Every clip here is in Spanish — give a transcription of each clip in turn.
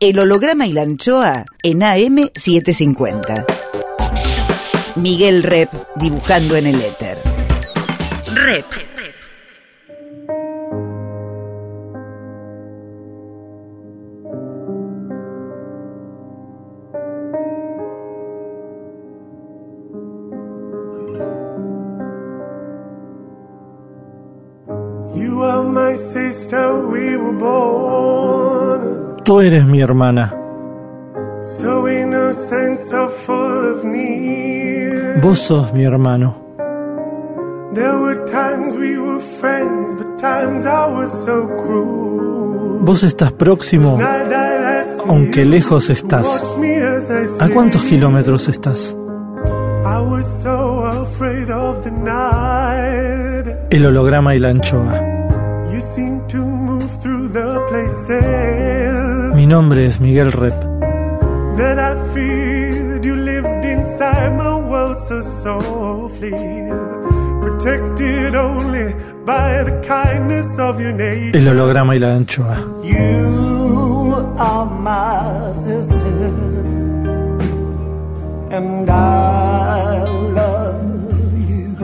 El holograma y la anchoa en AM750. Miguel Rep dibujando en el éter. Rep. eres mi hermana. Vos sos mi hermano. There were times we were friends, but times I was so cruel. Vos estás próximo, aunque lejos estás. ¿A cuántos kilómetros estás? I was so afraid of the night. El holograma y la anchoa. Mi nombre es Miguel Rep. that I feared. You lived inside my world so softly, protected only by the kindness of your nature. El holograma y la anchoa. You are my sister, and I love you.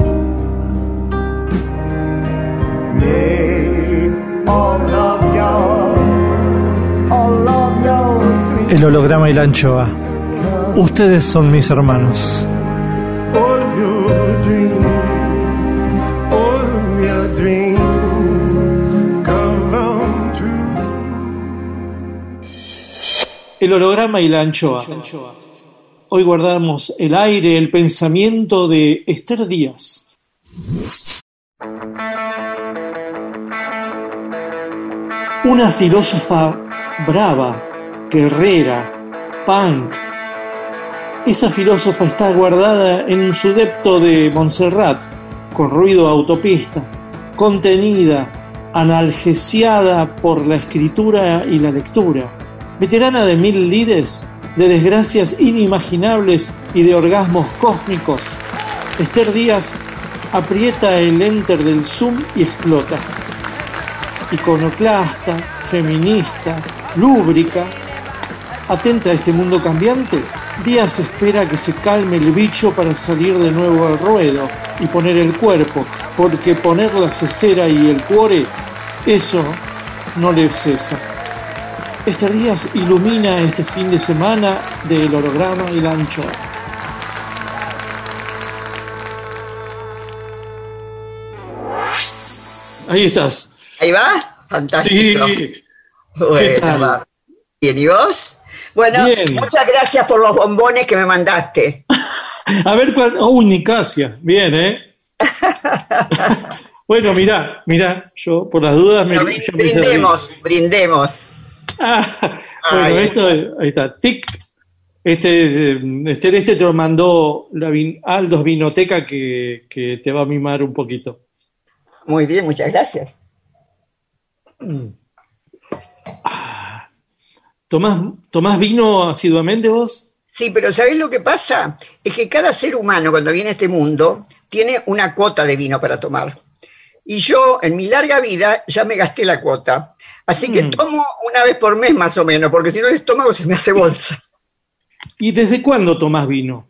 May all of your, all of your El holograma y la anchoa. Ustedes son mis hermanos. El holograma y la anchoa. Hoy guardamos el aire, el pensamiento de Esther Díaz. Una filósofa brava, guerrera, punk. Esa filósofa está guardada en su depto de Montserrat, con ruido autopista, contenida, analgesiada por la escritura y la lectura, veterana de mil lides, de desgracias inimaginables y de orgasmos cósmicos. Esther Díaz aprieta el enter del Zoom y explota. Iconoclasta, feminista, lúbrica, atenta a este mundo cambiante, Díaz espera que se calme el bicho para salir de nuevo al ruedo y poner el cuerpo, porque poner la cesera y el cuore, eso no le cesa. Esther Díaz ilumina este fin de semana del holograma y la anchoa. Ahí estás. Ahí va, fantástico. Sí. Bueno, tal? va. Bien, ¿y vos? Bueno, Bien. muchas gracias por los bombones que me mandaste. A ver. ¡Uy, Nicasia! Bien, ¿eh? bueno, mirá, mirá, yo por las dudas me, serví. brindemos, brindemos. Ah, bueno, esto, ahí está, tic. Este, este, este te lo mandó la vin- Aldos Vinoteca que, que te va a mimar un poquito. Muy bien, muchas gracias. ¿Tomás, ¿Tomás vino asiduamente vos? Sí, pero ¿sabés lo que pasa? Es que cada ser humano cuando viene a este mundo tiene una cuota de vino para tomar. Y yo en mi larga vida ya me gasté la cuota. Así que Mm. tomo una vez por mes más o menos, porque si no el estómago se me hace bolsa. ¿Y desde cuándo tomás vino?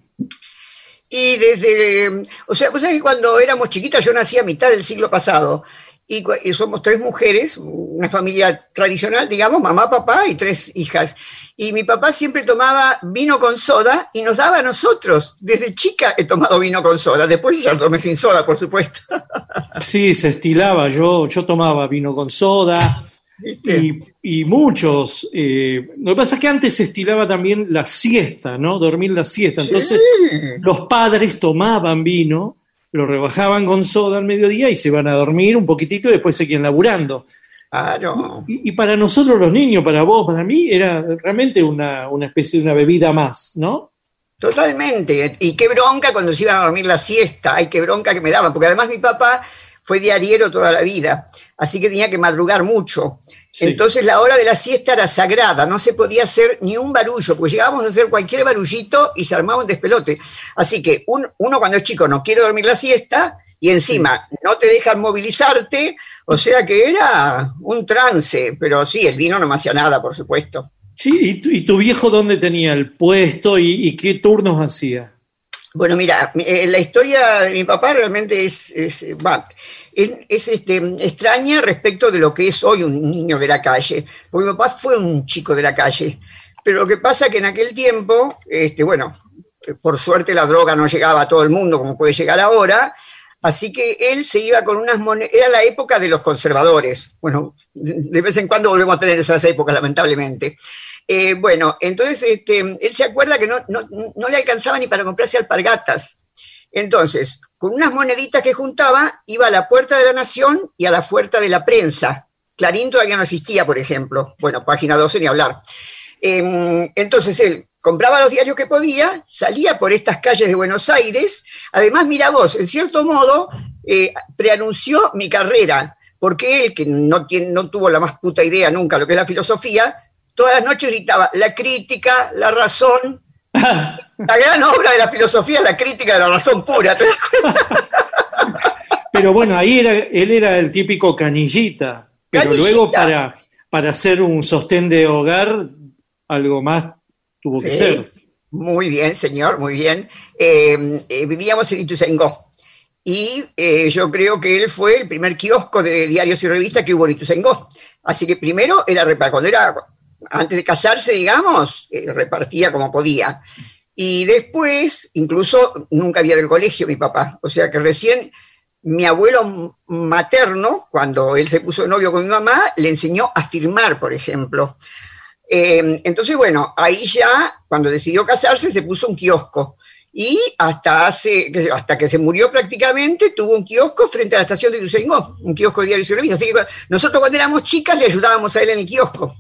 Y desde, o sea, vos sabés que cuando éramos chiquitas, yo nací a mitad del siglo pasado, y, somos tres mujeres, una familia tradicional, digamos, mamá, papá y tres hijas. Y mi papá siempre tomaba vino con soda y nos daba a nosotros. Desde chica he tomado vino con soda, después ya tomé sin soda, por supuesto. Sí, se estilaba, yo, yo tomaba vino con soda y, y muchos. eh, lo que pasa es que antes se estilaba también la siesta, ¿no? Dormir la siesta. Entonces Sí. los padres tomaban vino, lo rebajaban con soda al mediodía y se iban a dormir un poquitito y después seguían laburando. Claro. Y, y para nosotros los niños, para vos, para mí, era realmente una, una especie de una bebida más, ¿no? Totalmente. Y qué bronca cuando se iban a dormir la siesta. Ay, qué bronca que me daban. Porque además mi papá fue diariero toda la vida. Así que tenía que madrugar mucho. Sí. Entonces la hora de la siesta era sagrada. No se podía hacer ni un barullo. Porque llegábamos a hacer cualquier barullito y se armaba un despelote. Así que un- uno cuando es chico no quiere dormir la siesta y encima no te dejan movilizarte. O sea que era un trance. Pero sí, el vino no me hacía nada, por supuesto. Sí, ¿y tu, y tu viejo dónde tenía el puesto y, y qué turnos hacía? Bueno, mira, eh, la historia de mi papá realmente es, es, es, este, extraña respecto de lo que es hoy un niño de la calle, porque mi papá fue un chico de la calle, pero lo que pasa es que en aquel tiempo, este, bueno, por suerte la droga no llegaba a todo el mundo como puede llegar ahora, así que él se iba con unas monedas, era la época de los conservadores, bueno, de vez en cuando volvemos a tener esas épocas, lamentablemente. Eh, bueno, entonces este, él se acuerda que no, no, no le alcanzaba ni para comprarse alpargatas. Entonces, con unas moneditas que juntaba, iba a la Puerta de la Nación y a la Puerta de la Prensa. Clarín todavía no existía, por ejemplo. Bueno, página 12 ni hablar. Eh, entonces él compraba los diarios que podía, salía por estas calles de Buenos Aires. Además, mira vos, en cierto modo, eh, preanunció mi carrera, porque él, que no, tiene, no tuvo la más puta idea nunca lo que es la filosofía, todas las noches gritaba la crítica, la razón. La gran obra de la filosofía es la crítica de la razón pura, ¿te das cuenta? Pero bueno, ahí era, él era el típico canillita, pero Canillita. luego para, para hacer un sostén de hogar, algo más tuvo que ser. Muy bien, señor, muy bien. Eh, eh, vivíamos en Ituzaingó y eh, yo creo que él fue el primer kiosco de diarios y revistas que hubo en Ituzaingó. Así que primero era cuando era antes de casarse, digamos, eh, repartía como podía. Y después, incluso nunca había del colegio mi papá. O sea que recién mi abuelo materno, cuando él se puso novio con mi mamá, le enseñó a firmar, por ejemplo. Eh, entonces, bueno, ahí ya, cuando decidió casarse, se puso un kiosco. Y hasta hace, hasta que se murió prácticamente, tuvo un kiosco frente a la estación de Ituzaingó, un kiosco de diarios y revistas. Así que nosotros cuando éramos chicas le ayudábamos a él en el kiosco.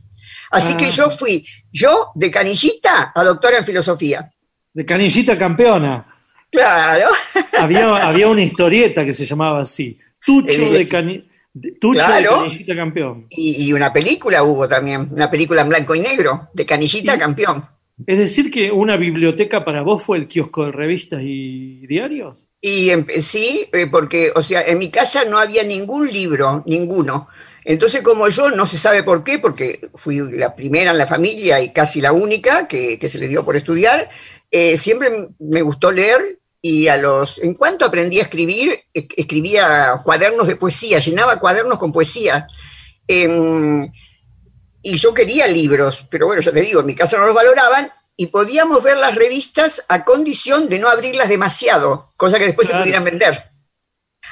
Así Ah. que yo fui, yo de canillita a doctora en filosofía. De canillita campeona. Claro. Había, había una historieta que se llamaba así. Tucho de, cani- de- Tucho Claro. de canillita campeón. Y, y una película hubo también, una película en blanco y negro, de canillita campeón. Es decir, que una biblioteca para vos fue el kiosco de revistas y diarios. Y em- sí, eh, porque, o sea, en mi casa no había ningún libro, ninguno. Entonces, como yo, no se sabe por qué, porque fui la primera en la familia y casi la única que, que se le dio por estudiar, eh, siempre me gustó leer y a los, en cuanto aprendí a escribir, escribía cuadernos de poesía, llenaba cuadernos con poesía. Em, y yo quería libros, pero bueno, yo te digo, en mi casa no los valoraban y podíamos ver las revistas a condición de no abrirlas demasiado, cosa que después Claro. se pudieran vender.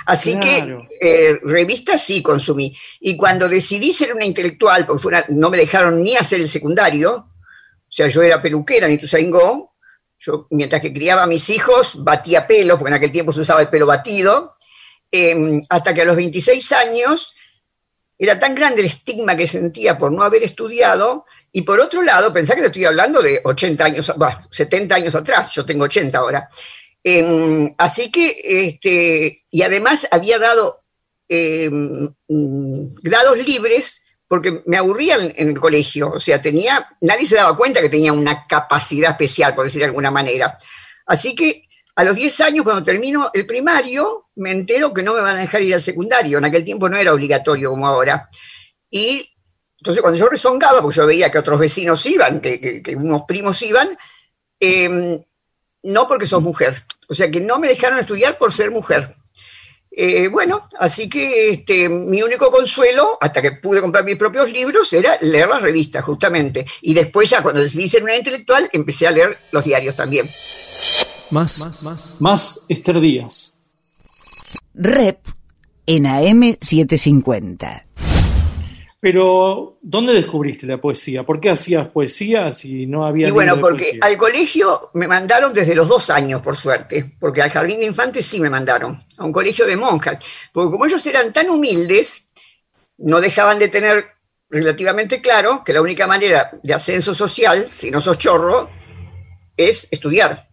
Así Claro. que eh, revistas sí consumí. Y cuando decidí ser una intelectual, porque fue una- no me dejaron ni hacer el secundario, o sea, yo era peluquera en Ituzaingó, yo mientras que criaba a mis hijos batía pelo, porque en aquel tiempo se usaba el pelo batido, eh, hasta que a los 26 años era tan grande el estigma que sentía por no haber estudiado, y por otro lado, pensá que le estoy hablando de 80 años, bah, 70 años atrás, yo tengo 80 ahora. Eh, así que, este, y además había dado mm, grados libres porque me aburría en, el colegio, o sea, tenía, nadie se daba cuenta que tenía una capacidad especial, por decir de alguna manera. Así que a los 10 años, cuando termino el primario, me entero que no me van a dejar ir al secundario. En aquel tiempo no era obligatorio como ahora. Y entonces cuando yo rezongaba, porque yo veía que otros vecinos iban, que, unos primos iban, eh, no porque sos mujer. O sea que no me dejaron estudiar por ser mujer. Eh, bueno, así que este, mi único consuelo, hasta que pude comprar mis propios libros, era leer las revistas, justamente. Y después ya, cuando decidí ser una intelectual, empecé a leer los diarios también. Más, más, Más Esther Díaz. Rep en AM750. Pero, ¿dónde descubriste la poesía? ¿Por qué hacías poesía si no había Y bueno, porque poesía? al colegio me mandaron desde los dos años, por suerte, porque al jardín de infantes sí me mandaron, a un colegio de monjas, porque como ellos eran tan humildes, no dejaban de tener relativamente claro que la única manera de ascenso social, si no sos chorro, es estudiar.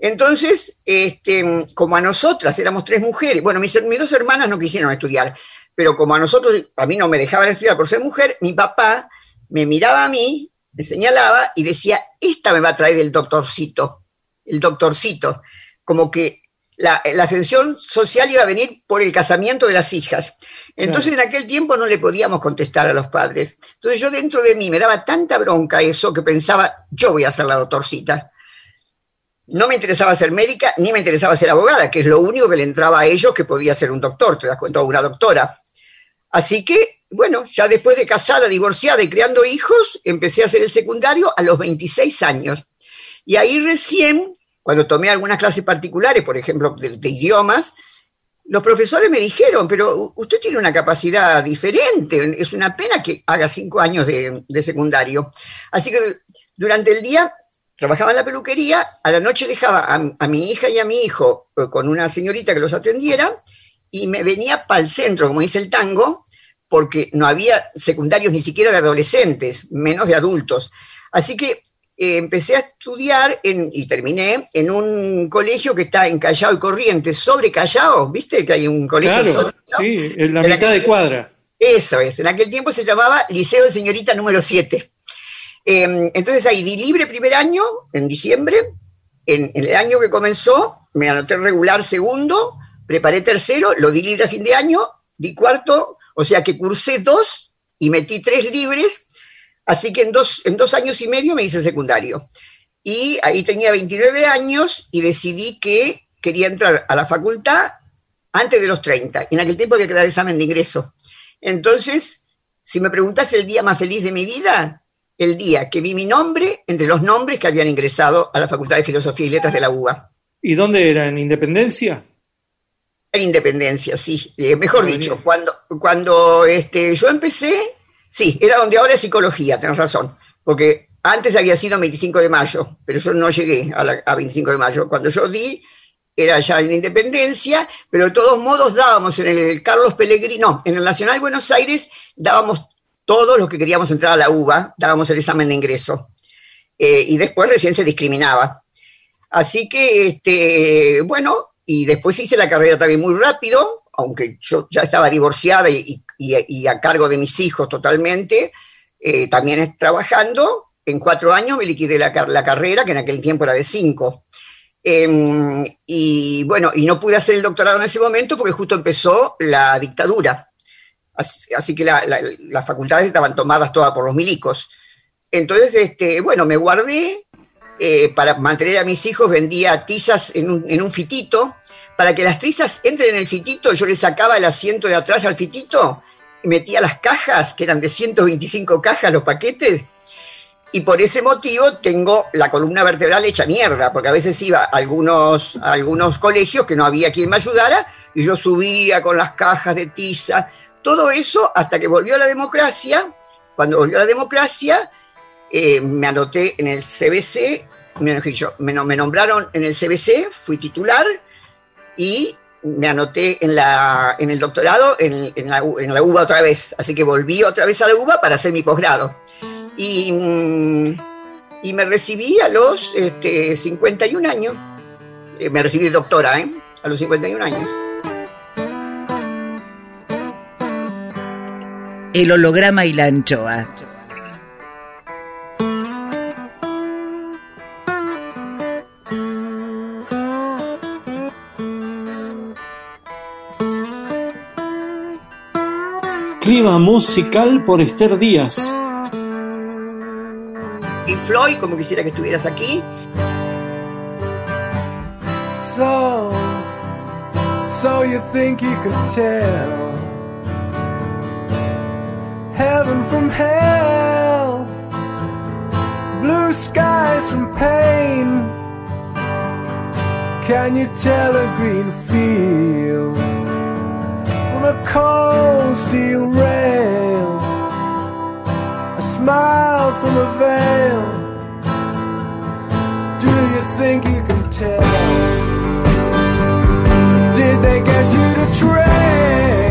Entonces, este, como a nosotras éramos tres mujeres, bueno, mis, mis dos hermanas no quisieron estudiar, pero como a nosotros, a mí no me dejaban estudiar por ser mujer, mi papá me miraba a mí, me señalaba y decía, esta me va a traer el doctorcito, el doctorcito, como que la, la ascensión social iba a venir por el casamiento de las hijas. Entonces en aquel tiempo no le podíamos contestar a los padres. Entonces yo dentro de mí me daba tanta bronca eso que pensaba, yo voy a ser la doctorcita. No me interesaba ser médica ni me interesaba ser abogada, que es lo único que le entraba a ellos que podía ser un doctor, te das cuenta, una doctora. Así que, bueno, ya después de casada, divorciada y creando hijos, empecé a hacer el secundario a los 26 años. Y ahí recién, cuando tomé algunas clases particulares, por ejemplo, de, idiomas, los profesores me dijeron, pero usted tiene una capacidad diferente, es una pena que haga cinco años de, de secundario. Así que durante el día trabajaba en la peluquería, a la noche dejaba a, a mi hija y a mi hijo eh, con una señorita que los atendiera y me venía para el centro, como dice el tango, porque no había secundarios ni siquiera de adolescentes, menos de adultos. Así que eh, empecé a estudiar en- y terminé en un colegio que está en Callao y Corrientes, sobre Callao, ¿viste? Que hay un colegio Claro, sobre Callao? sí, en la mitad de cuadra. Eso es, en aquel tiempo se llamaba Liceo de Señorita número 7. Eh, entonces ahí di libre primer año, en diciembre, en, en el año que comenzó, me anoté regular segundo, preparé tercero, lo di libre a fin de año, di cuarto, o sea que cursé dos y metí tres libres, así que en dos, en dos años y medio me hice secundario. Y ahí tenía 29 años y decidí que quería entrar a la facultad antes de los 30. Y en aquel tiempo había que dar examen de ingreso. Entonces, si me preguntas el día más feliz de mi vida, el día que vi mi nombre entre los nombres que habían ingresado a la Facultad de Filosofía y Letras de la UBA. ¿Y dónde era? ¿En Independencia? En Independencia, sí. Eh, mejor dicho, bien. cuando, cuando este, yo empecé, sí, era donde ahora es psicología, tenés razón. Porque antes había sido 25 de mayo, pero yo no llegué a, la- a 25 de mayo. Cuando yo di, era ya en Independencia, pero de todos modos dábamos en el Carlos Pellegrino, en el Nacional Buenos Aires, dábamos todos los que queríamos entrar a la UBA, dábamos el examen de ingreso. Eh, y después recién se discriminaba. Así que, este, bueno, y después hice la carrera también muy rápido, aunque yo ya estaba divorciada y, a cargo de mis hijos totalmente, eh, también trabajando. En cuatro años me liquidé la, la carrera, que en aquel tiempo era de cinco. Em, y bueno, y no pude hacer el doctorado en ese momento porque justo empezó la dictadura. Así, que la- la- las facultades estaban tomadas todas por los milicos. Entonces, este, bueno, me guardé eh, para mantener a mis hijos, vendía tizas en un, fitito. Para que las tizas entren en el fitito, yo le sacaba el asiento de atrás al fitito, metía las cajas, que eran de 125 cajas los paquetes, y por ese motivo tengo la columna vertebral hecha mierda, porque a veces iba a algunos, a algunos colegios que no había quien me ayudara, y yo subía con las cajas de tiza, todo eso hasta que volvió la democracia. Cuando volvió la democracia, eh, me anoté en el CBC, me, dicho, me, me nombraron en el CBC, fui titular y me anoté en, la, en el doctorado en, la, UBA otra vez. Así que volví otra vez a la UBA para hacer mi posgrado. Y, mm, y me recibí a los este, 51 años. Eh, me recibí doctora, ¿eh? A los 51 años. El holograma y la anchoa. Clima musical por Esther Díaz. Y Floyd, como quisiera que estuvieras aquí. So, so you think you could tell heaven from hell, blue skies from pain? Can you tell a green field cold steel rail? A smile from a veil. Do you think you can tell? Did they get you to train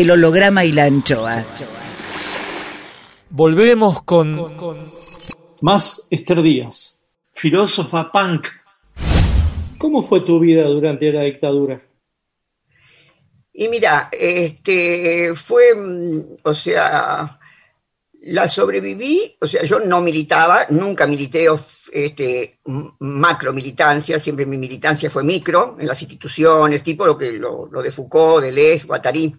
El holograma y la anchoa. Volvemos con Más Esther Díaz, filósofa punk. ¿Cómo fue tu vida durante la dictadura? Y mira, este fue, mm, o sea, la sobreviví, o sea, yo no militaba, nunca milité este, macro militancia, siempre mi militancia fue micro, en las instituciones, tipo lo que lo, lo de Foucault, Deleuze, Guattari.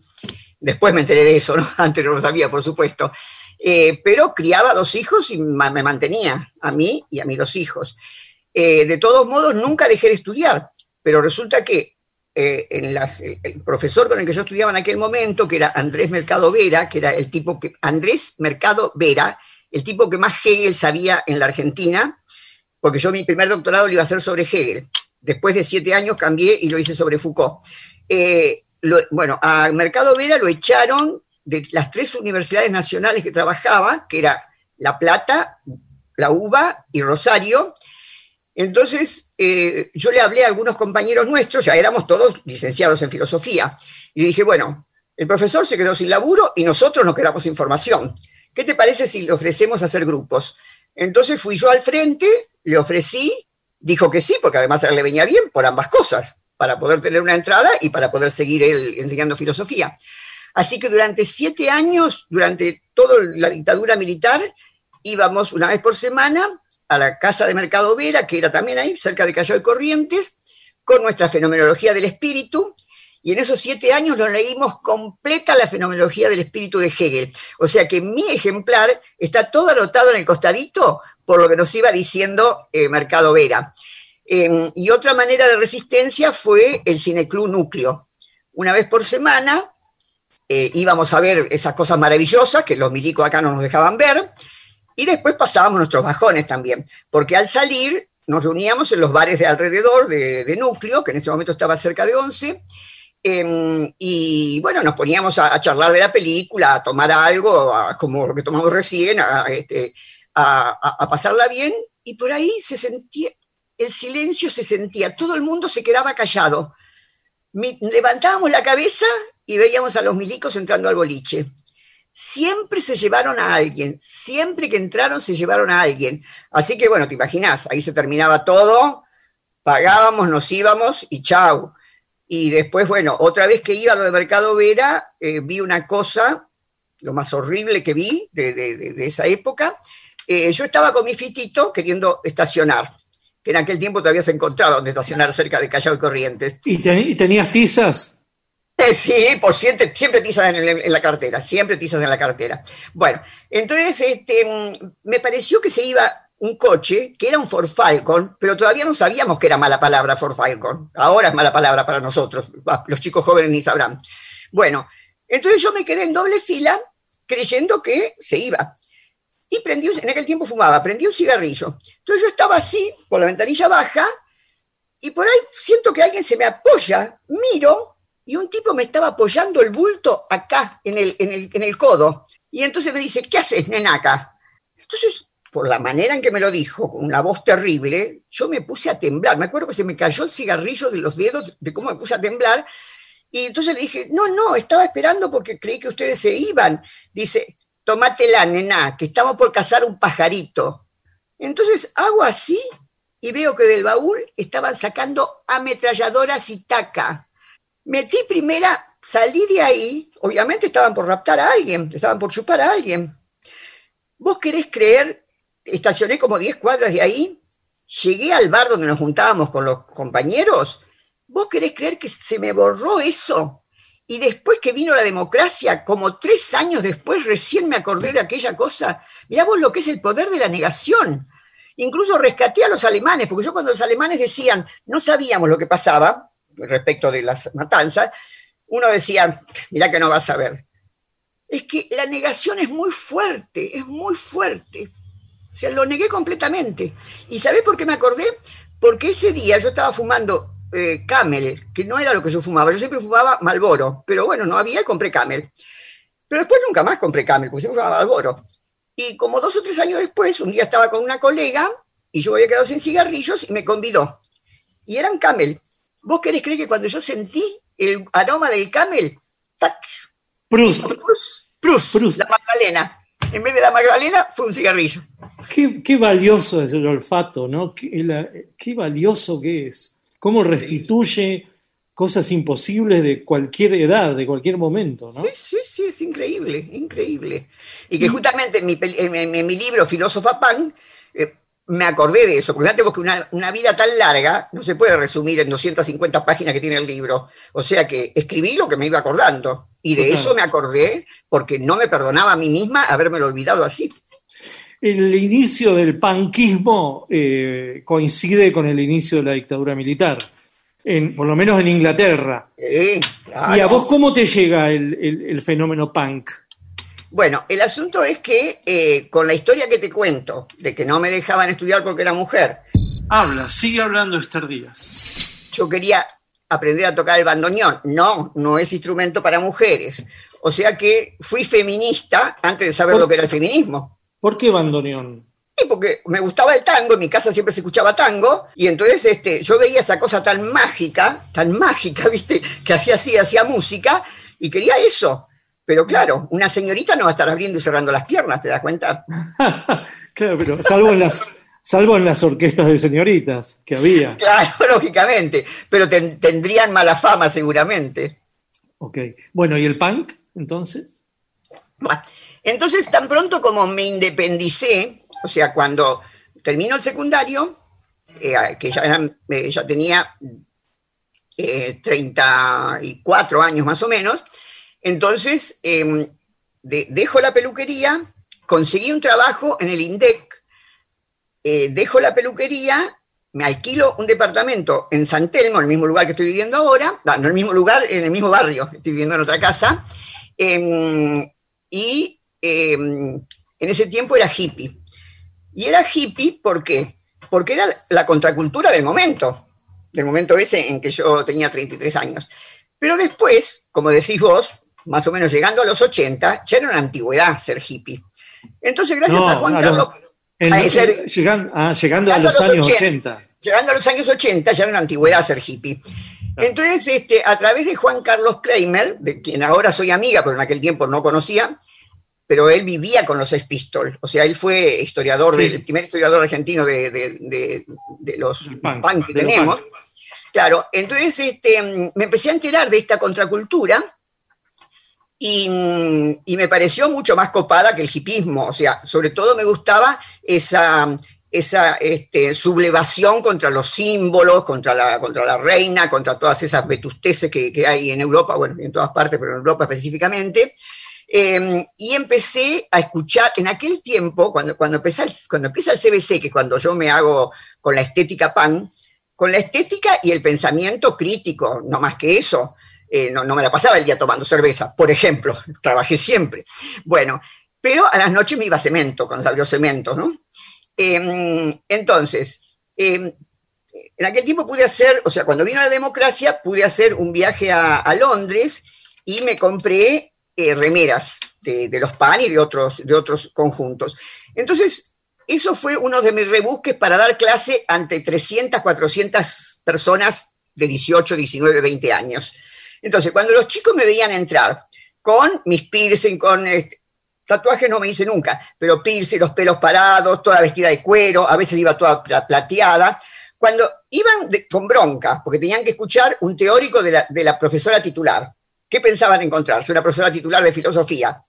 Después me enteré de eso, ¿no? Antes no lo sabía, por supuesto. Eh, pero criaba dos hijos y me mantenía, a mí y a mis dos hijos. Eh, de todos modos, nunca dejé de estudiar, pero resulta que eh, el, profesor con el que yo estudiaba en aquel momento, que era Andrés Mercado Vera, que era el tipo que, Andrés Mercado Vera, el tipo que más Hegel sabía en la Argentina, porque yo mi primer doctorado lo iba a hacer sobre Hegel. Después de siete años cambié y lo hice sobre Foucault. Lo- bueno, a Mercado Vera lo echaron de las tres universidades nacionales que trabajaba, que era La Plata, la UBA y Rosario. Entonces, eh, yo le hablé a algunos compañeros nuestros, ya éramos todos licenciados en filosofía, y dije, bueno, el profesor se quedó sin laburo y nosotros nos quedamos sin formación. ¿Qué te parece si le ofrecemos hacer grupos? Entonces fui yo al frente, le ofrecí, dijo que sí, porque además le venía bien por ambas cosas, para poder tener una entrada y para poder seguir él enseñando filosofía. Así que durante siete años, durante toda la dictadura militar, íbamos una vez por semana a la casa de Mercado Vera, que era también ahí, cerca de Callao de Corrientes, con nuestra fenomenología del espíritu, y en esos siete años nos leímos completa la fenomenología del espíritu de Hegel. O sea que mi ejemplar está todo anotado en el costadito por lo que nos iba diciendo eh, Mercado Vera. Eh, y otra manera de resistencia fue el Cineclub Núcleo. Una vez por semana eh, íbamos a ver esas cosas maravillosas que los milicos acá no nos dejaban ver, y después pasábamos nuestros bajones también, porque al salir nos reuníamos en los bares de alrededor de, Núcleo, que en ese momento estaba cerca de 11, eh, y bueno, nos poníamos a, charlar de la película, a tomar algo, a, como lo que tomamos recién, a, este, pasarla bien, y por ahí se sentía, el silencio se sentía, todo el mundo se quedaba callado. Levantábamos la cabeza y veíamos a los milicos entrando al boliche. Siempre se llevaron a alguien, siempre que entraron se llevaron a alguien. Así que bueno, te imaginas, ahí se terminaba todo, pagábamos, nos íbamos y chau. Y después, bueno, otra vez que iba a lo de Mercado Vera, eh, vi una cosa, lo más horrible que vi de esa época. Eh, yo estaba con mi fitito queriendo estacionar, que en aquel tiempo todavía se encontraba donde estacionar cerca de Callao y Corrientes. ¿Y, te, y tenías tizas? Eh, sí, por siempre, siempre tizas en, la cartera, siempre tizas en la cartera. Bueno, entonces este, me pareció que se iba un coche que era un Ford Falcon, pero todavía no sabíamos que era mala palabra Ford Falcon. Ahora es mala palabra para nosotros, los chicos jóvenes ni sabrán. Bueno, entonces yo me quedé en doble fila creyendo que se iba. Y prendí, en aquel tiempo fumaba, prendí un cigarrillo. Entonces yo estaba así, con la ventanilla baja, y por ahí siento que alguien se me apoya, miro, y un tipo me estaba apoyando el bulto acá, en el, en el, en el codo. Y entonces me dice, ¿qué haces, nenaca? Entonces, por la manera en que me lo dijo, con una voz terrible, yo me puse a temblar. Me acuerdo que se me cayó el cigarrillo de los dedos, de cómo me puse a temblar. Y entonces le dije, no, no, estaba esperando porque creí que ustedes se iban. Dice, tómatela, nena, que estamos por cazar un pajarito. Entonces hago así y veo que del baúl estaban sacando ametralladoras y taca. Metí primera, salí de ahí, obviamente estaban por raptar a alguien, estaban por chupar a alguien. ¿Vos querés creer? Estacioné como 10 cuadras de ahí, llegué al bar donde nos juntábamos con los compañeros. ¿Vos querés creer que se me borró eso? Y después que vino la democracia, como tres años después, recién me acordé de aquella cosa. Mirá vos lo que es el poder de la negación. Incluso rescaté a los alemanes, porque yo cuando los alemanes decían, no sabíamos lo que pasaba respecto de las matanzas, uno decía, mirá que no vas a ver. Es que la negación es muy fuerte, es muy fuerte. O sea, lo negué completamente. ¿Y sabés por qué me acordé? Porque ese día yo estaba fumando eh, Camel, que no era lo que yo fumaba. Yo siempre fumaba Malboro, pero bueno, no había y compré Camel. Pero después nunca más compré Camel, porque siempre fumaba Malboro. Y como dos o tres años después, un día estaba con una colega y yo había quedado sin cigarrillos y me convidó. Y eran camel. ¿Vos querés creer que cuando yo sentí el aroma del camel, ¡tac! Proust. Prus, Prus, Prus. la Magdalena. En vez de la Magdalena fue un cigarrillo. Qué, qué valioso es el olfato, ¿no? Qué, la- qué valioso que es. Cómo restituye cosas imposibles de cualquier edad, de cualquier momento, ¿no? Sí, sí, sí, es increíble, increíble. Y que justamente en mi, en, en- mi libro Filósofa Pan eh, me acordé de eso, porque vos que una, una vida tan larga no se puede resumir en 250 páginas que tiene el libro. O sea que escribí lo que me iba acordando. Y de eso me acordé porque no me perdonaba a mí misma habérmelo olvidado así. El inicio del panquismo eh, coincide con el inicio de la dictadura militar, en, por lo menos en Inglaterra. Eh, claro. ¿Y a vos cómo te llega el, el- el fenómeno punk? Bueno, el asunto es que eh, con la historia que te cuento, de que no me dejaban estudiar porque era mujer, Habla, sigue hablando Esther Díaz. yo quería aprender a tocar el bandoneón. No, no es instrumento para mujeres. O sea que fui feminista antes de saber ¿Por- lo que era el feminismo. ¿Por qué bandoneón? Sí, porque me gustaba el tango, en mi casa siempre se escuchaba tango, y entonces este, yo veía esa cosa tan mágica, tan mágica, ¿viste? Que hacía así, hacía música, y quería eso. Pero claro, una señorita no va a estar abriendo y cerrando las piernas, ¿te das cuenta? claro, pero salvo en las, salvo en las orquestas de señoritas que había. Claro, lógicamente, pero ten- tendrían mala fama seguramente. Ok. Bueno, ¿y el punk entonces? Bah, Entonces, tan pronto como me independicé, o sea, cuando terminó el secundario, eh, que ya, eh, ya tenía eh, 34 años más o menos, entonces eh, de- dejo la peluquería, conseguí un trabajo en el INDEC, eh, dejo la peluquería, me alquilo un departamento en San Telmo, en el mismo lugar que estoy viviendo ahora, no, el mismo lugar, en el mismo barrio, estoy viviendo en otra casa, em, y em, en ese tiempo era hippie. Y era hippie, ¿por qué? Porque era la contracultura del momento, del momento ese en que yo tenía 33 años. Pero después, como decís vos, más o menos llegando a los 80, ya era una antigüedad ser hippie. Entonces, gracias No, a Juan a Carlos, a ese- llegan- ah, llegando a Llegando los a los años 80. 80. llegando a los años 80 ya era una antigüedad ser hippie. Entonces, este, a través de Juan Carlos Kramer, de quien ahora soy amiga, pero en aquel tiempo no conocía, pero él vivía con los Sex Pistols, o sea, él fue historiador, Sí. del, el primer historiador argentino de, de- de- de los punk, punk que tenemos. punk. Claro, entonces este, me empecé a enterar de esta contracultura y, y me pareció mucho más copada que el hipismo, o sea, sobre todo me gustaba esa, esa este, sublevación contra los símbolos, contra la, contra la reina, contra todas esas vetusteces que, que hay en Europa, bueno, en todas partes, pero en Europa específicamente. Eh, y empecé a escuchar, en aquel tiempo, cuando, cuando, empieza el, cuando empieza el CBC, que es cuando yo me hago con la estética pan, con la estética y el pensamiento crítico, no más que eso. Eh, no, no me la pasaba el día tomando cerveza, por ejemplo, trabajé siempre. Bueno, pero a las noches me iba a cemento, cuando salió cemento, ¿no? Eh, entonces, eh, en aquel tiempo pude hacer, o sea, cuando vino la democracia, pude hacer un viaje a Londres y me compré eh, remeras de, los PAN y de otros, de otros conjuntos. Entonces, eso fue uno de mis rebusques para dar clase ante 300, 400 personas de 18, 19, 20 años. Entonces, cuando los chicos me veían entrar con mis piercing, con este, tatuajes no me hice nunca, pero piercing, los pelos parados, toda vestida de cuero, a veces iba toda pla- plateada. Cuando iban con bronca, porque tenían que escuchar un teórico de la, de la profesora titular, ¿qué pensaban encontrarse? Una profesora titular de filosofía,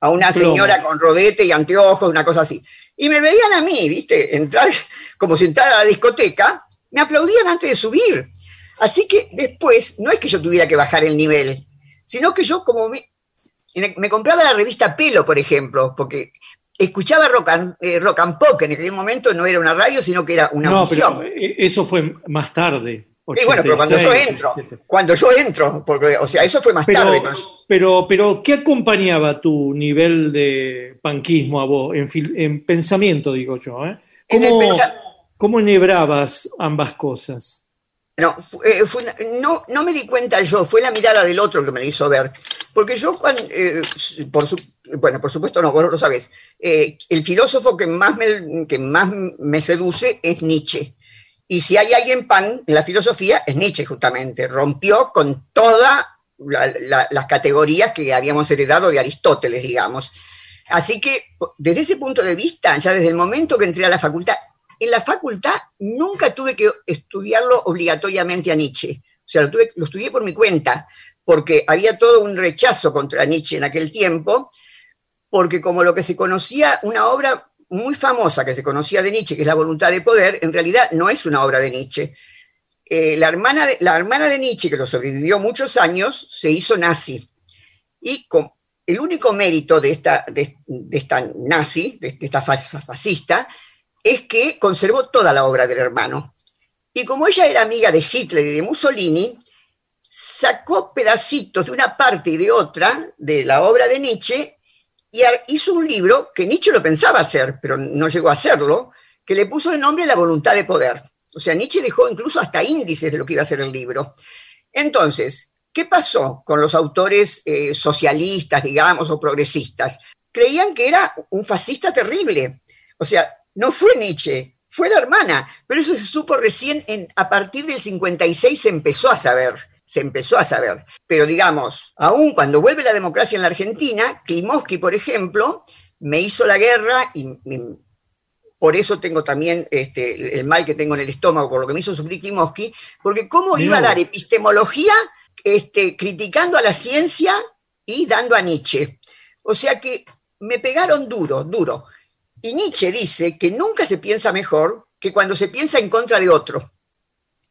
a una señora con rodete y anteojos, una cosa así. Y me veían a mí, ¿viste? Entrar como si entrara a la discoteca, me aplaudían antes de subir. Así que después, no es que yo tuviera que bajar el nivel, sino que yo como me, compraba la revista Pelo, por ejemplo, porque escuchaba rock and, eh, rock and pop, que en aquel momento no era una radio, sino que era una no, audición. pero eh, eso fue más tarde. Y bueno, pero cuando yo 86, entro, 87. cuando yo entro, porque, o sea, eso fue más tarde. Pero, ¿no? pero, pero, ¿qué acompañaba tu nivel de panquismo a vos? En, en pensamiento, digo yo. ¿eh? En ¿Cómo, pensa- ¿Cómo enhebrabas ambas cosas? No, eh, fue una- no, no me di cuenta yo, fue la mirada del otro que me lo hizo ver. Porque yo, cuando, eh, por su- bueno, por supuesto no, vos lo sabés, eh, el filósofo que más, me, que más me seduce es Nietzsche. Y si hay alguien pan en la filosofía, es Nietzsche justamente. Rompió con todas la- la- las categorías que habíamos heredado de Aristóteles, digamos. Así que, desde ese punto de vista, ya desde el momento que entré a la facultad, en la facultad nunca tuve que estudiarlo obligatoriamente a Nietzsche. O sea, lo, tuve- lo estudié por mi cuenta, porque había todo un rechazo contra Nietzsche en aquel tiempo, porque como lo que se conocía, una obra muy famosa que se conocía de Nietzsche, que es La voluntad de poder, en realidad no es una obra de Nietzsche. Eh, la, hermana de, la hermana de Nietzsche, que lo sobrevivió muchos años, se hizo nazi. Y el único mérito de esta, de, de esta nazi, de, de esta fas- fascista, es que conservó toda la obra del hermano. Y como ella era amiga de Hitler y de Mussolini, sacó pedacitos de una parte y de otra de la obra de Nietzsche y hizo un libro que Nietzsche lo pensaba hacer, pero no llegó a hacerlo, que le puso de nombre La voluntad de poder. O sea, Nietzsche dejó incluso hasta índices de lo que iba a ser el libro. Entonces, ¿qué pasó con los autores eh, socialistas, digamos, o progresistas? Creían que era un fascista terrible. O sea, no fue Nietzsche, fue la hermana, pero eso se supo recién en, a partir del 56 se empezó a saber, se empezó a saber. Pero digamos, aún cuando vuelve la democracia en la Argentina, Klimovsky, por ejemplo, me hizo la guerra y, y por eso tengo también este, el mal que tengo en el estómago, por lo que me hizo sufrir Klimovsky, porque cómo iba a dar epistemología este, criticando a la ciencia y dando a Nietzsche. O sea que me pegaron duro, duro. Y Nietzsche dice que nunca se piensa mejor que cuando se piensa en contra de otro.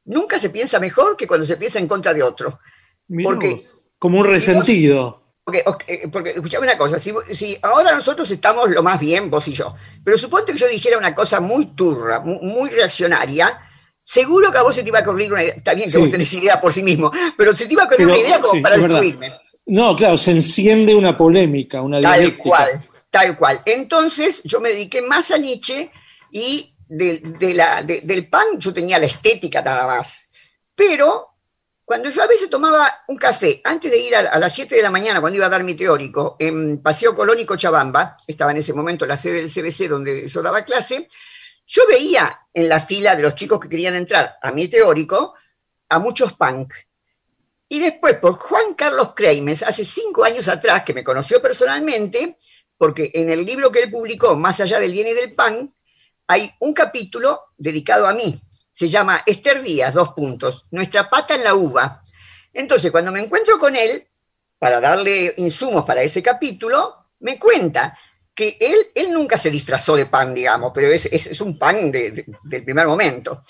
Nunca se piensa mejor que cuando se piensa en contra de otro. Mirá Porque- vos, como un resentido. Porque, ok, porque escuchame una cosa, si, si ahora nosotros estamos lo más bien, vos y yo, pero suponte que yo dijera una cosa muy turra, mu- muy, reaccionaria, seguro que a vos se te iba a ocurrir una idea, está bien que Sí. vos tenés idea por sí mismo, pero se te iba a ocurrir Pero, una idea como sí, para destruirme. No, claro, se enciende una polémica, una Tal dialéctica. cual, tal cual. Entonces yo me dediqué más a Nietzsche y del pan yo tenía la estética nada más. Pero cuando yo a veces tomaba un café, antes de ir a, las 7 de la mañana, cuando iba a dar mi teórico, en Paseo Colón y Cochabamba, estaba en ese momento la sede del CBC donde yo daba clase, yo veía en la fila de los chicos que querían entrar a mi teórico a muchos punk. Y después, por Juan Carlos Kreimes, hace cinco años atrás, que me conoció personalmente, porque en el libro que él publicó, Más allá del bien y del pan, hay un capítulo dedicado a mí. Se llama Esther Díaz, dos puntos, Nuestra pata en la uva. Entonces, cuando me encuentro con él, para darle insumos para ese capítulo, me cuenta que él, él nunca se disfrazó de pan, digamos, pero es, es- un pan de- de- del primer momento.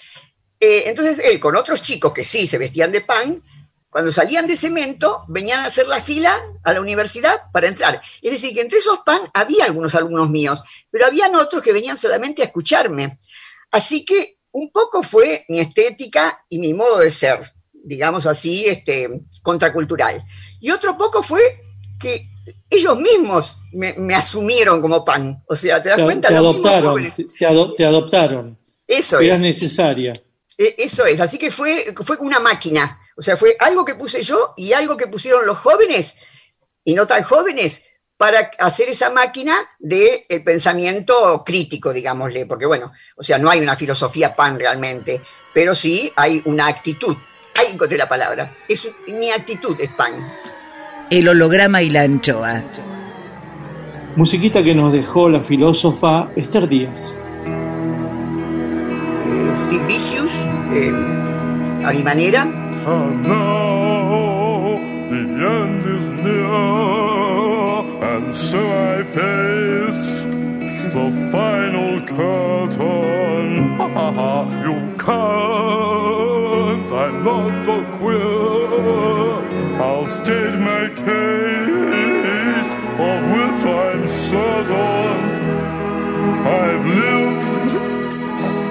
Eh, entonces, él con otros chicos que sí se vestían de pan, cuando salían de cemento, venían a hacer la fila a la universidad para entrar. Es decir, que entre esos pan había algunos alumnos míos, pero habían otros que venían solamente a escucharme. Así que un poco fue mi estética y mi modo de ser, digamos así, este, contracultural. Y otro poco fue que ellos mismos me, me asumieron como pan. O sea, ¿te das Te, cuenta? te Los adoptaron, te, te ado- te adoptaron. Eso Eras es. necesaria. Eh, Eso es, así que fue, fue una máquina. O sea, fue algo que puse yo y algo que pusieron los jóvenes y no tan jóvenes para hacer esa máquina del el pensamiento crítico, digámosle, porque bueno, o sea, no hay una filosofía pan realmente, pero sí hay una actitud. Ahí encontré la palabra. Es, mi actitud es pan. El holograma y la anchoa. Musiquita que nos dejó la filósofa Esther Díaz. Eh, Sid Vicious, eh, a mi manera. And now the end is near, and so I face the final curtain. you can't, I'm not a queer. I'll state my case, of which I'm certain. I've lived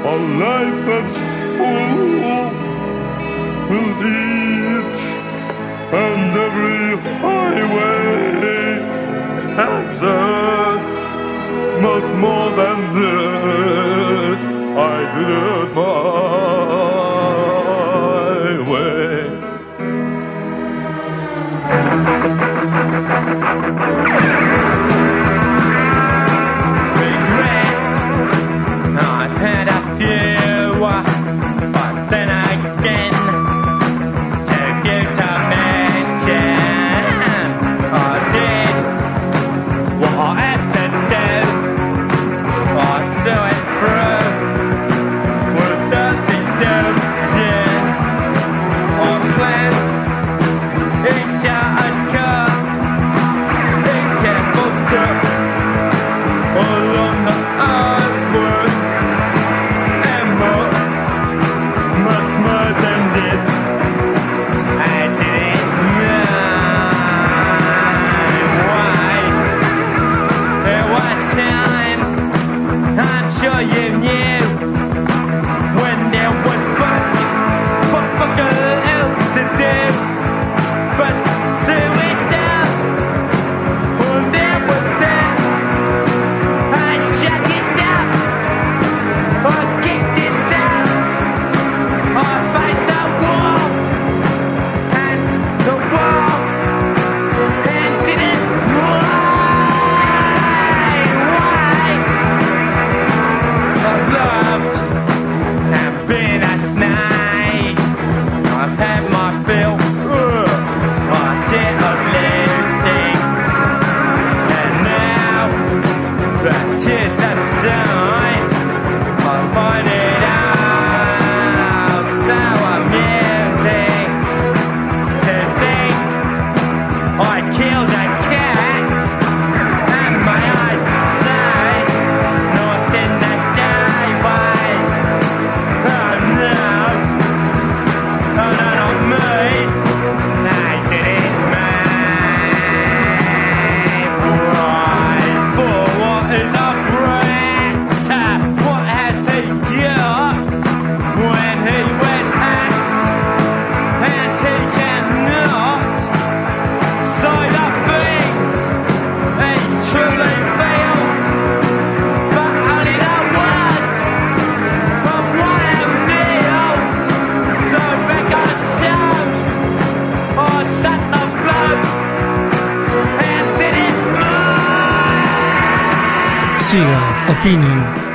a life that's full with each and every highway exit much more than this. I did it my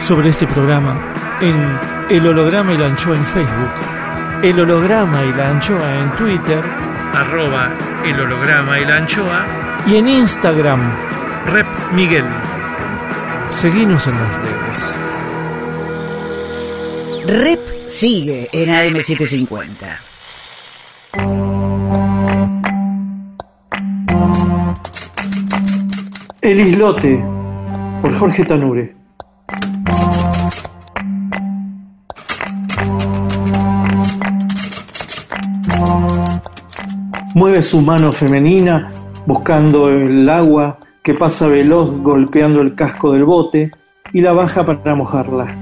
sobre este programa en El Holograma y la Anchoa en Facebook, El Holograma y la Anchoa en Twitter, arroba El Holograma y la Anchoa, y en Instagram, Rep Miguel. Seguinos en las redes. Rep sigue en AM750. El Islote, por Jorge Tanure. Mueve su mano femenina buscando el agua que pasa veloz golpeando el casco del bote y la baja para mojarla.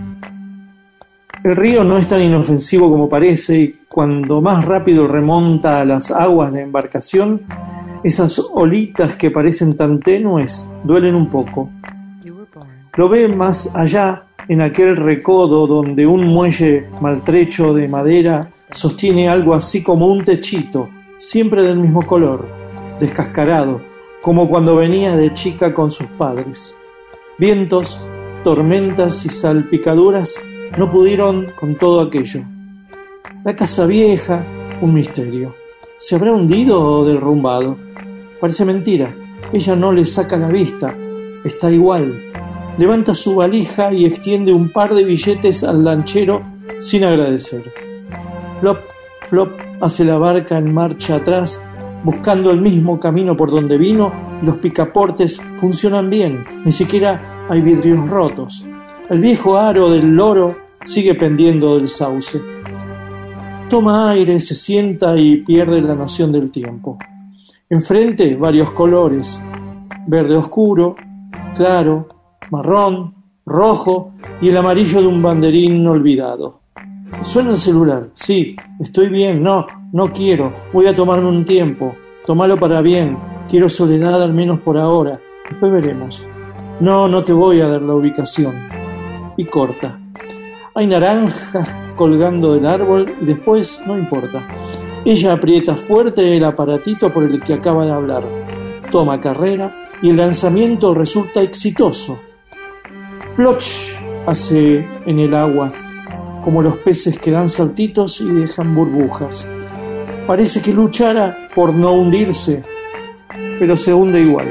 El río no es tan inofensivo como parece y cuando más rápido remonta a las aguas de embarcación, esas olitas que parecen tan tenues duelen un poco. Lo ve más allá en aquel recodo donde un muelle maltrecho de madera sostiene algo así como un techito, siempre del mismo color, descascarado, como cuando venía de chica con sus padres. Vientos, tormentas y salpicaduras no pudieron con todo aquello. La casa vieja, un misterio. ¿Se habrá hundido o derrumbado? Parece mentira. Ella no le saca la vista. Está igual. Levanta su valija y extiende un par de billetes al lanchero sin agradecer. Flop, flop, hace la barca en marcha atrás, buscando el mismo camino por donde vino. Los picaportes funcionan bien, ni siquiera hay vidrios rotos. El viejo aro del loro sigue pendiendo del sauce. Toma aire, se sienta y pierde la noción del tiempo. Enfrente varios colores, verde oscuro, claro, marrón, rojo y el amarillo de un banderín olvidado. Suena el celular. Sí, estoy bien. No, no quiero. Voy a tomarme un tiempo. Tómalo para bien. Quiero soledad al menos por ahora. Después veremos. No, no te voy a dar la ubicación. Y corta. Hay naranjas colgando del árbol y después no importa. Ella aprieta fuerte el aparatito por el que acaba de hablar. Toma carrera y el lanzamiento resulta exitoso. Ploch hace en el agua, como los peces que dan saltitos y dejan burbujas. Parece que luchara por no hundirse, pero se hunde igual.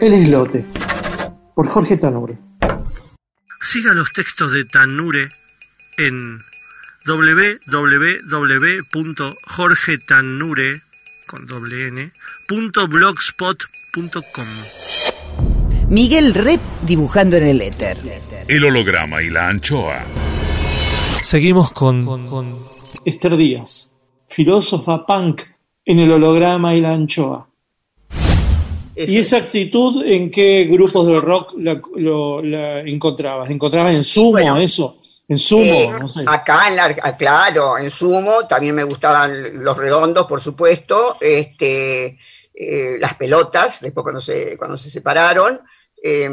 El islote, por Jorge Tanure. Siga los textos de Tanure en www.jorgetanure con doble n, punto blogspot.com. Miguel Rep dibujando en el éter. El holograma y la anchoa. Seguimos con, Esther Díaz, filósofa punk en el holograma y la anchoa. Eso ¿Y es. esa actitud en qué grupos del rock la, lo- la encontrabas? ¿La encontrabas en Sumo, Bueno, eso? ¿En Sumo? Eh, no sé. Acá, en la, ah, claro, en Sumo, también me gustaban los redondos, por supuesto, este, eh, las pelotas, después cuando se, cuando se separaron. eh,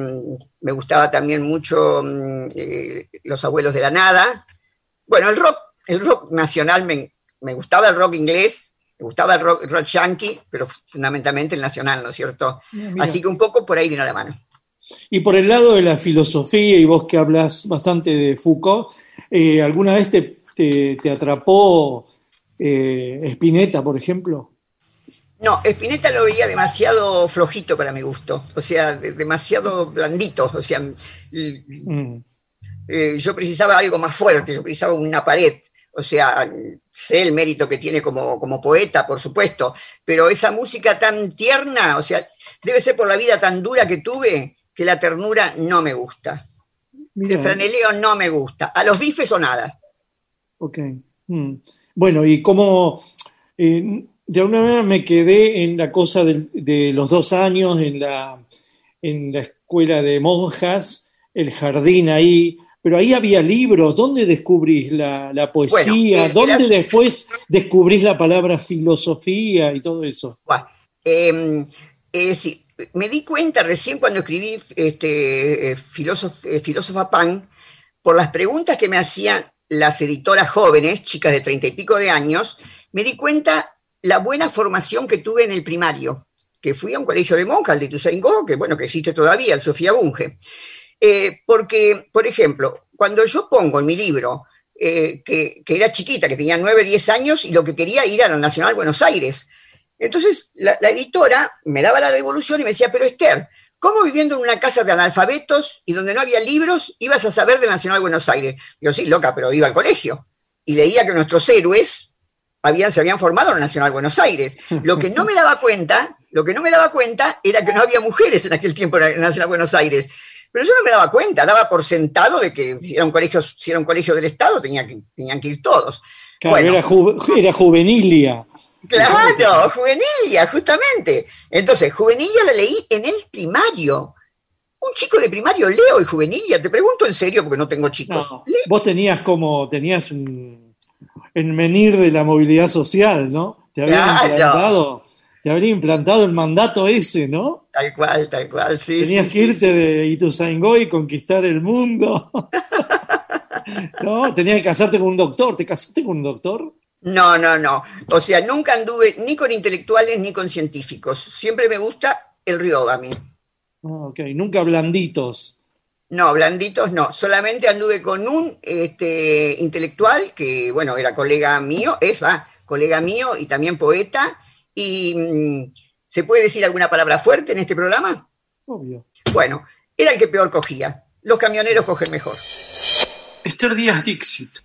me gustaba también mucho mm, eh, Los Abuelos de la Nada. Bueno, el rock, el rock nacional, me, me gustaba el rock inglés, me gustaba el rock, rock yankee, pero fundamentalmente el nacional, ¿no es cierto? Mira. Así que un poco por ahí vino la mano. Y por el lado de la filosofía, y vos que hablas bastante de Foucault, eh, ¿alguna vez te, te- te atrapó eh, Spinetta, por ejemplo? No, Spinetta lo veía demasiado flojito para mi gusto, o sea, de- demasiado blandito, o sea, Mm. eh, yo precisaba algo más fuerte, yo precisaba una pared, o sea, sé el mérito que tiene como, como poeta, por supuesto, pero esa música tan tierna, o sea, debe ser por la vida tan dura que tuve, que la ternura no me gusta. El franeleo no me gusta, a los bifes o nada. ok. Mm. Bueno, y como eh, de alguna manera me quedé en la cosa de, los dos años en la, en la escuela de monjas, el jardín ahí, pero ahí había libros. ¿Dónde descubrís la, la poesía? el- ¿Dónde después descubrís la palabra filosofía y todo eso? Eh, eh, sí, me di cuenta recién cuando escribí este, eh, eh, Filósofa Pan, por las preguntas que me hacían las editoras jóvenes, chicas de treinta y pico de años, me di cuenta la buena formación que tuve en el primario, que fui a un colegio de monjas, el de Ituzaingó, que bueno, que existe todavía, el Sofía Bunge. Eh, porque, por ejemplo, cuando yo pongo en mi libro que, que era chiquita, que tenía 9, 10 años y lo que quería ir a la Nacional Buenos Aires, entonces la, la editora me daba la revolución y me decía, pero Esther, ¿cómo viviendo en una casa de analfabetos y donde no había libros ibas a saber de Nacional Buenos Aires? Yo sí, loca, pero iba al colegio y leía que nuestros héroes habían, se habían formado en la Nacional Buenos Aires. Lo que no me daba cuenta, lo que no me daba cuenta era que no había mujeres en aquel tiempo en la Nacional Buenos Aires. Pero yo no me daba cuenta, daba por sentado de que si era un colegio, si era un colegio del Estado tenía que, tenían que ir todos. Claro, Bueno. era, ju- era juvenilia. Claro, juvenilia, justamente. Entonces, juvenilia la leí en el primario. Un chico de primario leo y juvenilia, te pregunto en serio porque no tengo chicos. No, vos tenías como, tenías un, el menir de la movilidad social, ¿no? Te habían Claro. implantado, te habrían implantado el mandato ese, ¿no? Tal cual, tal cual, sí. Tenías sí, que sí, irte de Ituzaingó y conquistar el mundo. No, tenías que casarte con un doctor. ¿Te casaste con un doctor? No, no, no. O sea, nunca anduve ni con intelectuales ni con científicos. Siempre me gusta el riodami. Ah, ok, nunca blanditos. No, blanditos no. Solamente anduve con un este, intelectual que, bueno, era colega mío, es, va, colega mío y también poeta. Y mm, ¿se puede decir alguna palabra fuerte en este programa? Obvio. Bueno, era el que peor cogía. Los camioneros cogen mejor. Esther Díaz Dixit.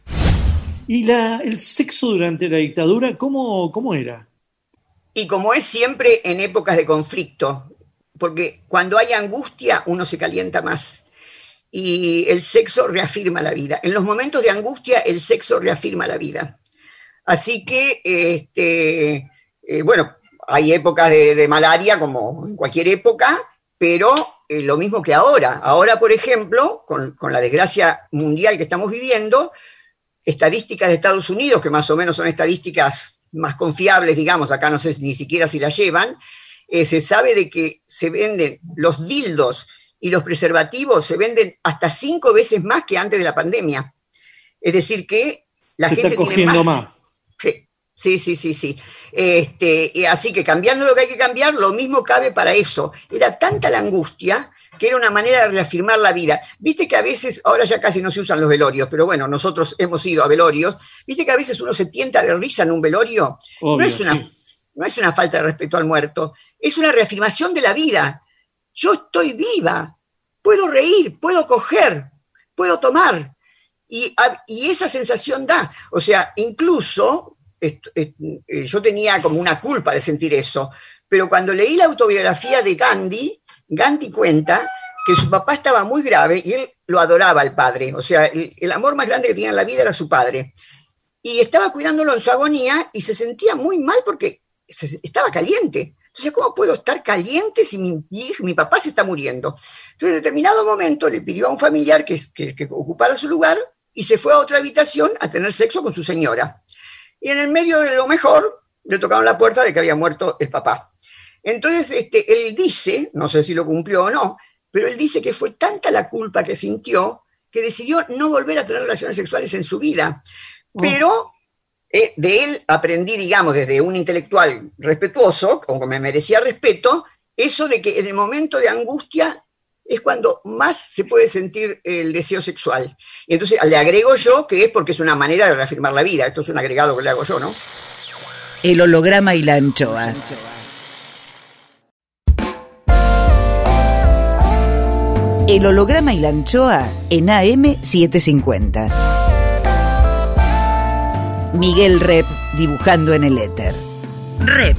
¿Y la, el sexo durante la dictadura, cómo, cómo era? Y como es siempre en épocas de conflicto, porque cuando hay angustia uno se calienta más. Y el sexo reafirma la vida. En los momentos de angustia el sexo reafirma la vida. Así que, este, eh, bueno, hay épocas de, malaria como en cualquier época, pero eh, lo mismo que ahora. Ahora, por ejemplo, con la desgracia mundial que estamos viviendo, estadísticas de Estados Unidos, que más o menos son estadísticas más confiables, digamos, acá no sé ni siquiera si las llevan, eh, se sabe de que se venden los dildos y los preservativos, se venden hasta cinco veces más que antes de la pandemia. Es decir, que la Se gente está tiene cogiendo más. Sí, sí, sí, sí, sí. Este, y así que cambiando lo que hay que cambiar, lo mismo cabe para eso. Era tanta la angustia que era una manera de reafirmar la vida. Viste que a veces, ahora ya casi no se usan los velorios, pero bueno, nosotros hemos ido a velorios. Viste que a veces uno se tienta de risa en un velorio. no, es una, sí. no es una falta de respeto al muerto, es una reafirmación de la vida. Yo estoy viva, puedo reír, puedo coger, puedo tomar. Y, y esa sensación da. O sea, incluso eh, yo tenía como una culpa de sentir eso, pero cuando leí la autobiografía de Gandhi, Gandhi cuenta que su papá estaba muy grave y él lo adoraba al padre. O sea, el, amor más grande que tenía en la vida era su padre. Y estaba cuidándolo en su agonía y se sentía muy mal porque se- estaba caliente. Entonces, ¿cómo puedo estar caliente si mi, papá se está muriendo? Entonces, en determinado momento le pidió a un familiar que, que- que ocupara su lugar y se fue a otra habitación a tener sexo con su señora. Y en el medio de lo mejor le tocaron la puerta de que había muerto el papá. Entonces, este, él dice, no sé si lo cumplió o no, pero él dice que fue tanta la culpa que sintió que decidió no volver a tener relaciones sexuales en su vida. Pero eh, de él aprendí, digamos, desde un intelectual respetuoso, como me merecía respeto, eso de que en el momento de angustia es cuando más se puede sentir el deseo sexual. Y entonces le agrego yo que es porque es una manera de reafirmar la vida. Esto es un agregado que le hago yo, ¿no? El holograma y la anchoa. El holograma y la anchoa en AM750. Miguel Rep dibujando en el éter. Rep.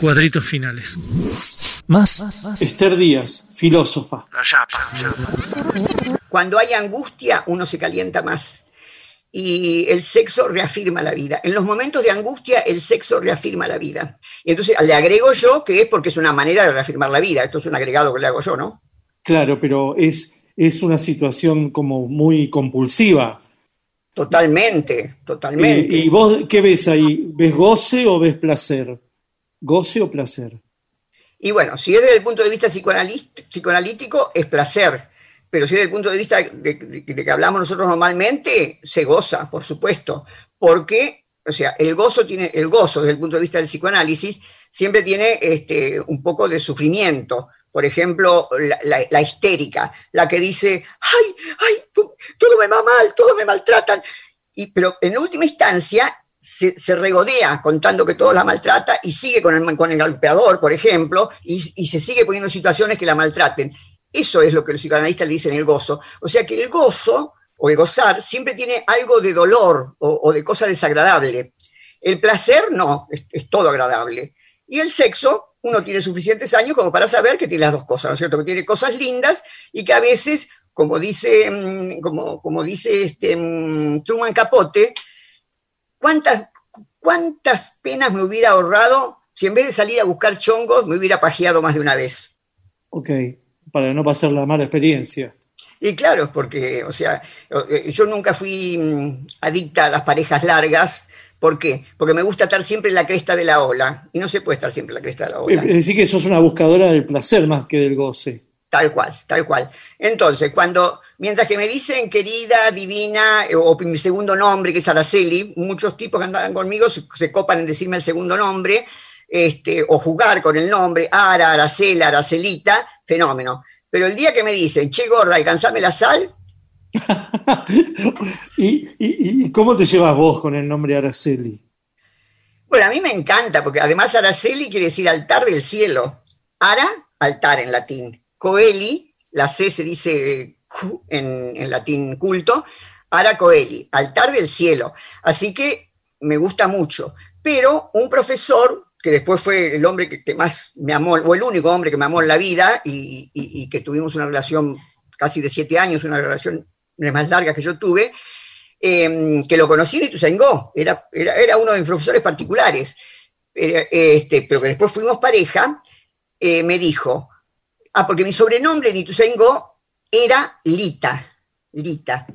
Cuadritos finales. Más Esther Díaz, filósofa. La chapa. Cuando hay angustia, uno se calienta más. Y el sexo reafirma la vida. En los momentos de angustia, el sexo reafirma la vida. Y entonces le agrego yo que es porque es una manera de reafirmar la vida. Esto es un agregado que le hago yo, ¿no? Claro, pero es, es una situación como muy compulsiva. Totalmente, totalmente. Eh, ¿Y vos qué ves ahí? ¿Ves goce o ves placer? ¿Goce o placer? Y bueno, si es desde el punto de vista psicoanalítico, es placer. Pero si es desde el punto de vista de, que hablamos nosotros normalmente, se goza, por supuesto. Porque, o sea, el gozo tiene, el gozo desde el punto de vista del psicoanálisis, siempre tiene este, un poco de sufrimiento. Por ejemplo, la, histérica, la que dice, ay, ay, to- todo me va mal, todo me maltratan. Y, pero en última instancia se, regodea contando que todos la maltrata y sigue con el, con el golpeador, por ejemplo, y, se sigue poniendo en situaciones que la maltraten. Eso es lo que los psicoanalistas le dicen el gozo. O sea que el gozo o el gozar siempre tiene algo de dolor o, de cosa desagradable. El placer no, es, es todo agradable. Y el sexo, uno tiene suficientes años como para saber que tiene las dos cosas, ¿no es cierto? Que tiene cosas lindas y que a veces, como dice, mm, como, como dice este, mm, Truman Capote, ¿cuántas, ¿cuántas penas me hubiera ahorrado si en vez de salir a buscar chongos me hubiera pajeado más de una vez? Ok, para no pasar la mala experiencia. Y claro, porque, o sea, eh, yo nunca fui mm, adicta a las parejas largas, ¿Por qué? Porque me gusta estar siempre en la cresta de la ola. Y no se puede estar siempre en la cresta de la Es ola. decir, que sos una buscadora del placer más que del goce. Tal cual, tal cual. Entonces, cuando, mientras que me dicen querida, divina, eh, o mi segundo nombre, que es Araceli, muchos tipos que andan conmigo se, se copan en decirme el segundo nombre, este, o jugar con el nombre, Ara, Aracela, Aracelita, fenómeno. Pero el día que me dicen, che gorda, alcanzame la sal, ¿Y, y, y cómo te llevas vos con el nombre Araceli? Bueno, a mí me encanta, porque además Araceli quiere decir altar del cielo. Ara, altar en latín. Coeli, la C se dice Q en, en latín culto. Ara Coeli, altar del cielo. Así que me gusta mucho. Pero un profesor, que después fue el hombre que, más me amó, o el único hombre que me amó en la vida, y, que tuvimos una relación casi de siete años, una relación de más largas que yo tuve, eh, que lo conocí en Ituzaingó, era, era, uno de mis profesores particulares, este, pero que después fuimos pareja, eh, me dijo, ah, porque mi sobrenombre en Ituzaingó era Lita, Lita.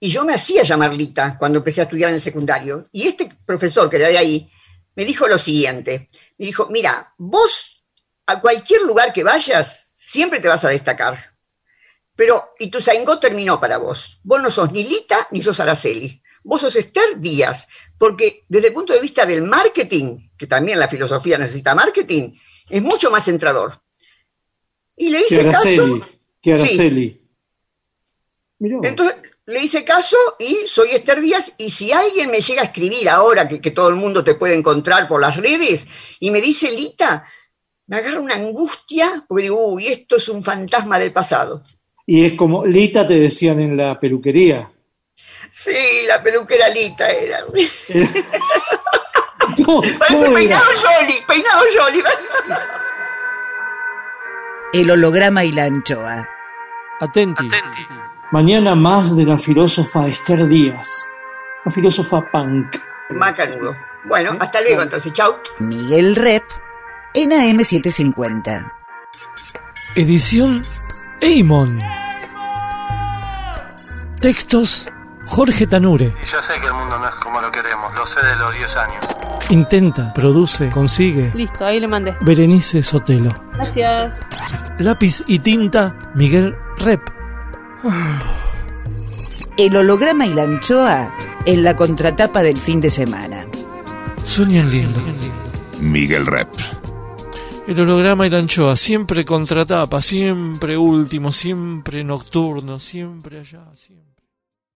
Y yo me hacía llamar Lita cuando empecé a estudiar en el secundario. Y este profesor que era de ahí me dijo lo siguiente, me dijo, mira, vos a cualquier lugar que vayas, siempre te vas a destacar. Pero Ituzaingó terminó para vos. Vos no sos ni Lita ni sos Araceli. Vos sos Esther Díaz. Porque desde el punto de vista del marketing, que también la filosofía necesita marketing, es mucho más centrador. Y le hice caso. Araceli. Sí. Araceli. Entonces le hice caso y soy Esther Díaz. Y si alguien me llega a escribir ahora, que, que todo el mundo te puede encontrar por las redes, y me dice Lita, me agarra una angustia, porque digo, uy, esto es un fantasma del pasado. Y es como Lita te decían en la peluquería. Sí, la peluquera Lita era. ¿Cómo, Parece cómo peinado Jolly, peinado Jolly. El holograma y la anchoa. Atenti. Mañana más de la filósofa Esther Díaz. La filósofa punk. Macanudo. Bueno, hasta luego entonces, chau. Miguel Rep en AM750. Edición Eimon. Textos Jorge Tanure. Y yo sé que el mundo no es como lo queremos, lo sé de los 10 años. Intenta, produce, consigue. Listo, ahí le mandé. Berenice Sotelo. Gracias. Lápiz y tinta Miguel Rep. El holograma y la anchoa en la contratapa del fin de semana. Sueñan lindo. Miguel Rep. El holograma y la anchoa, siempre contratapa, siempre último, siempre nocturno, siempre allá, siempre.